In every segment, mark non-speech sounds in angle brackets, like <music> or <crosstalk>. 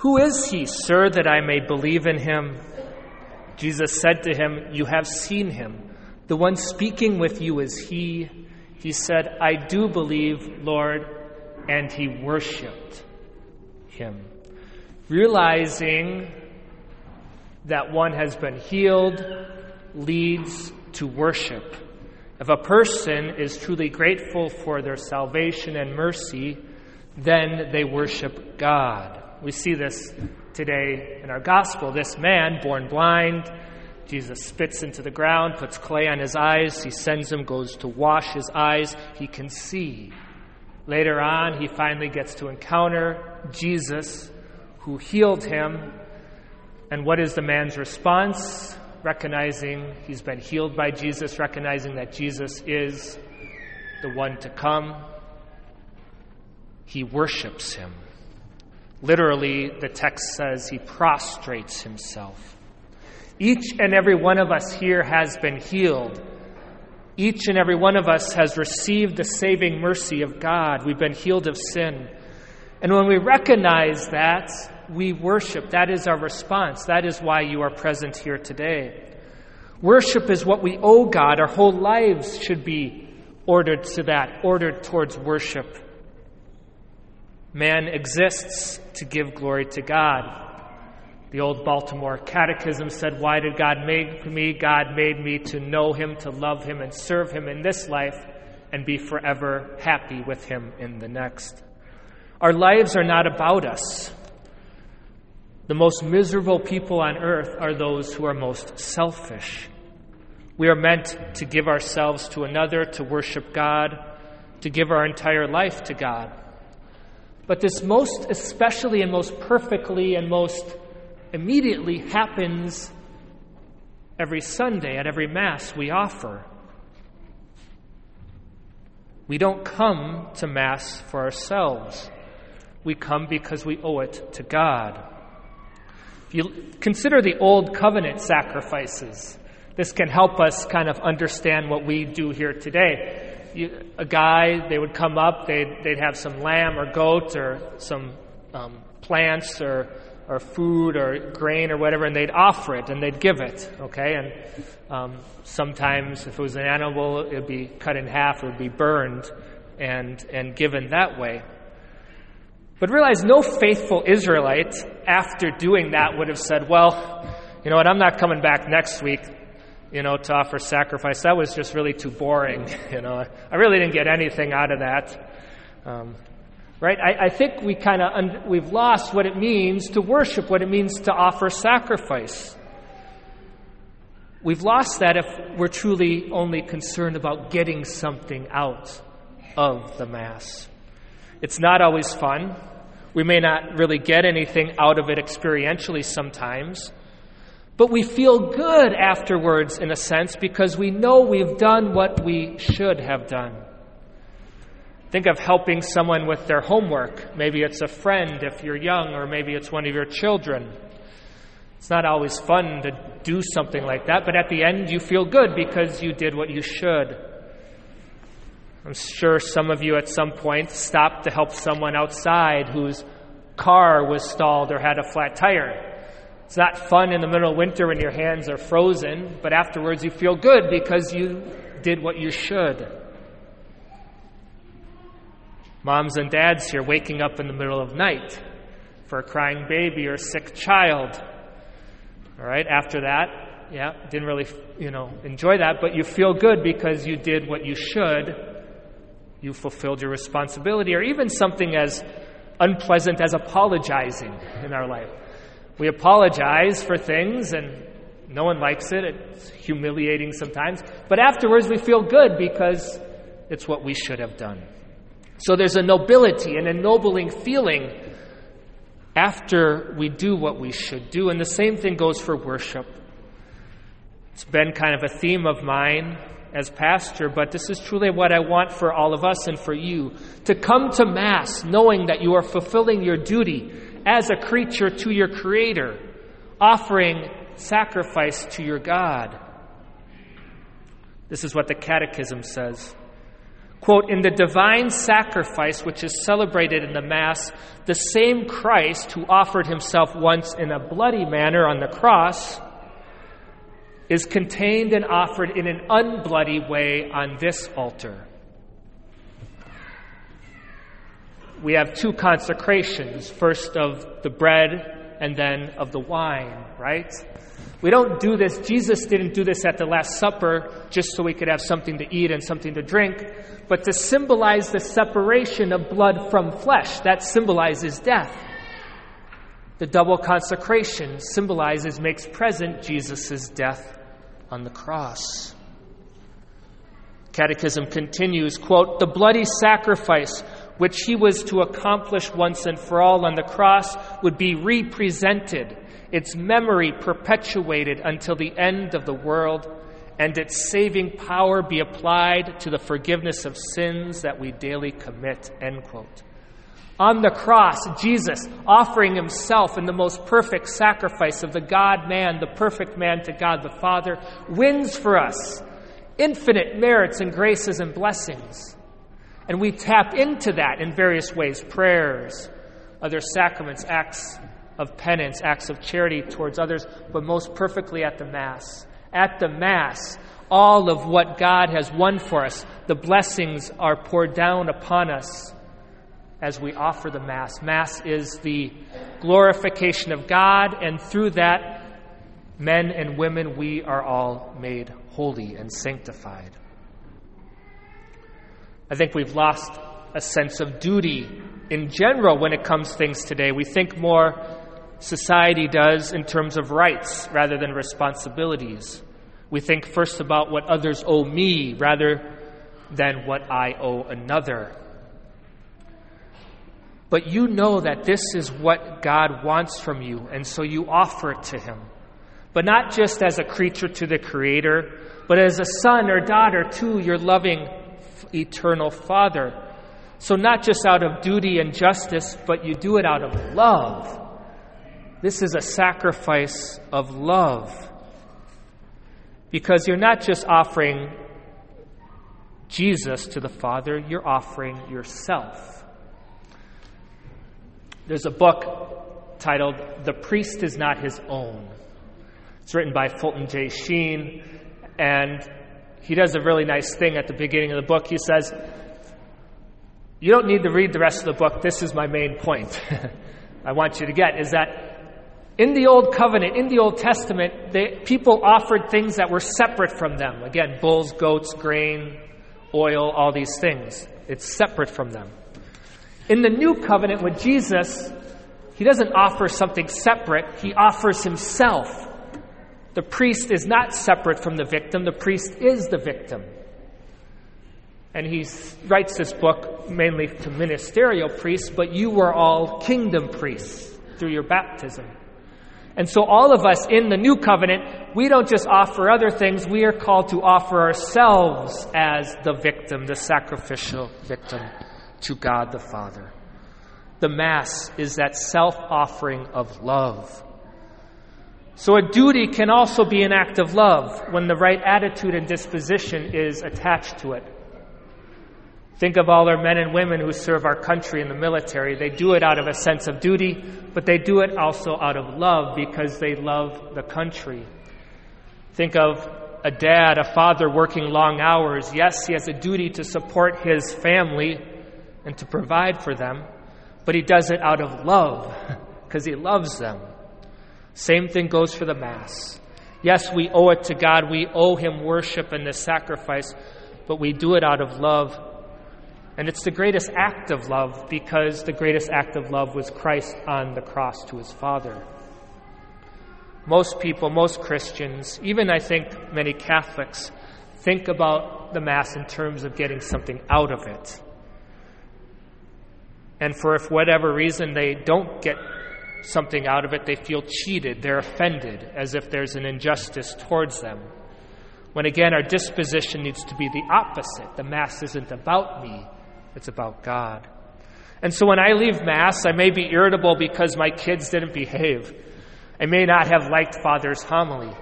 Who is he, sir, that I may believe in him? Jesus said to him, You have seen him. The one speaking with you is he. He said, I do believe, Lord. And he worshiped him. Realizing that one has been healed leads to worship. If a person is truly grateful for their salvation and mercy, then they worship God. We see this today in our gospel. This man, born blind, Jesus spits into the ground, puts clay on his eyes. He sends him, goes to wash his eyes. He can see. Later on, he finally gets to encounter Jesus, who healed him. And what is the man's response? Recognizing he's been healed by Jesus, recognizing that Jesus is the one to come. He worships him. Literally, the text says he prostrates himself. Each and every one of us here has been healed. Each and every one of us has received the saving mercy of God. We've been healed of sin. And when we recognize that, we worship. That is our response. That is why you are present here today. Worship is what we owe God. Our whole lives should be ordered to that, ordered towards worship. Man exists to give glory to God. The old Baltimore Catechism said, Why did God make me? God made me to know Him, to love Him, and serve Him in this life, and be forever happy with Him in the next. Our lives are not about us. The most miserable people on earth are those who are most selfish. We are meant to give ourselves to another, to worship God, to give our entire life to God. But this most especially and most perfectly and most immediately happens every Sunday at every Mass we offer. We don't come to Mass for ourselves. We come because we owe it to God. If you consider the Old Covenant sacrifices, this can help us kind of understand what we do here today a guy, they would come up, they'd, they'd have some lamb or goat or some um, plants or, or food or grain or whatever, and they'd offer it and they'd give it, okay? And um, sometimes if it was an animal, it would be cut in half, it would be burned and, and given that way. But realize no faithful Israelite, after doing that, would have said, Well, you know what, I'm not coming back next week you know, to offer sacrifice. That was just really too boring. <laughs> You know, I really didn't get anything out of that. Um, right? I, I, think we kind of un- we've lost what it means to worship, what it means to offer sacrifice. We've lost that if we're truly only concerned about getting something out of the Mass. It's not always fun. We may not really get anything out of it experientially sometimes. But we feel good afterwards, in a sense, because we know we've done what we should have done. Think of helping someone with their homework. Maybe it's a friend if you're young, or maybe it's one of your children. It's not always fun to do something like that, but at the end you feel good because you did what you should. I'm sure some of you at some point stopped to help someone outside whose car was stalled or had a flat tire. It's not fun in the middle of winter when your hands are frozen, but afterwards you feel good because you did what you should. Moms and dads here waking up in the middle of night for a crying baby or a sick child. All right, after that, yeah, didn't really, you know, enjoy that, but you feel good because you did what you should. You fulfilled your responsibility, or even something as unpleasant as apologizing in our life. We apologize for things and no one likes it. It's humiliating sometimes. But afterwards, we feel good because it's what we should have done. So there's a nobility, an ennobling feeling after we do what we should do. And the same thing goes for worship. It's been kind of a theme of mine as pastor, but this is truly what I want for all of us and for you to come to Mass knowing that you are fulfilling your duty as a creature to your Creator, offering sacrifice to your God. This is what the Catechism says. Quote, in the divine sacrifice which is celebrated in the Mass, the same Christ who offered himself once in a bloody manner on the cross is contained and offered in an unbloody way on this altar. We have two consecrations first of the bread and then of the wine, right? We don't do this. Jesus didn't do this at the Last Supper just so we could have something to eat and something to drink, but to symbolize the separation of blood from flesh. That symbolizes death. The double consecration symbolizes, makes present Jesus' death on the cross. Catechism continues, quote, the bloody sacrifice which he was to accomplish once and for all on the cross would be represented its memory perpetuated until the end of the world, and its saving power be applied to the forgiveness of sins that we daily commit. End quote. On the cross, Jesus, offering himself in the most perfect sacrifice of the God man, the perfect man to God the Father, wins for us infinite merits and graces and blessings. And we tap into that in various ways prayers, other sacraments, acts of penance, acts of charity towards others, but most perfectly at the Mass. At the Mass, all of what God has won for us, the blessings are poured down upon us as we offer the Mass. Mass is the glorification of God, and through that, men and women, we are all made holy and sanctified. I think we've lost a sense of duty in general when it comes to things today. We think more society does in terms of rights rather than responsibilities. We think first about what others owe me rather than what I owe another. But you know that this is what God wants from you, and so you offer it to Him. But not just as a creature to the Creator, but as a son or daughter to your loving eternal Father. So, not just out of duty and justice, but you do it out of love this is a sacrifice of love. Because you're not just offering Jesus to the Father, you're offering yourself. There's a book titled The Priest is Not His Own. It's written by Fulton J. Sheen, and he does a really nice thing at the beginning of the book. He says, You don't need to read the rest of the book. This is my main point <laughs> I want you to get is that in the Old Covenant, in the Old Testament, they, people offered things that were separate from them. Again, bulls, goats, grain, oil, all these things. It's separate from them. In the New Covenant with Jesus, he doesn't offer something separate, he offers himself. The priest is not separate from the victim, the priest is the victim. And he writes this book mainly to ministerial priests, but you were all kingdom priests through your baptism. And so, all of us in the new covenant, we don't just offer other things, we are called to offer ourselves as the victim, the sacrificial victim to God the Father. The Mass is that self offering of love. So, a duty can also be an act of love when the right attitude and disposition is attached to it. Think of all our men and women who serve our country in the military. They do it out of a sense of duty, but they do it also out of love because they love the country. Think of a dad, a father working long hours. Yes, he has a duty to support his family and to provide for them, but he does it out of love <laughs> because he loves them. Same thing goes for the Mass. Yes, we owe it to God. We owe him worship and the sacrifice, but we do it out of love and it's the greatest act of love because the greatest act of love was Christ on the cross to his Father. Most people, most Christians, even I think many Catholics, think about the Mass in terms of getting something out of it. And for if whatever reason they don't get something out of it, they feel cheated, they're offended, as if there's an injustice towards them. When again, our disposition needs to be the opposite. The Mass isn't about me, it's about God. And so when I leave Mass, I may be irritable because my kids didn't behave. I may not have liked Father's homily.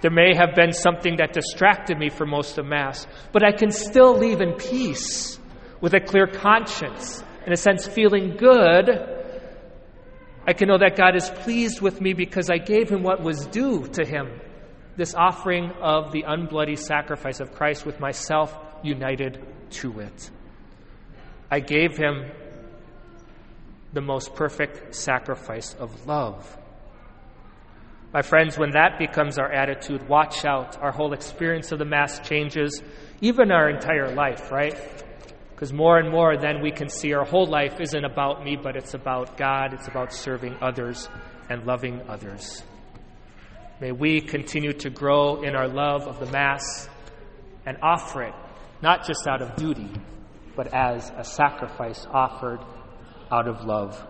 There may have been something that distracted me for most of Mass, but I can still leave in peace with a clear conscience, in a sense, feeling good. I can know that God is pleased with me because I gave Him what was due to Him this offering of the unbloody sacrifice of Christ with myself united to it. I gave Him the most perfect sacrifice of love. My friends, when that becomes our attitude, watch out. Our whole experience of the Mass changes, even our entire life, right? Because more and more, then we can see our whole life isn't about me, but it's about God. It's about serving others and loving others. May we continue to grow in our love of the Mass and offer it, not just out of duty, but as a sacrifice offered out of love.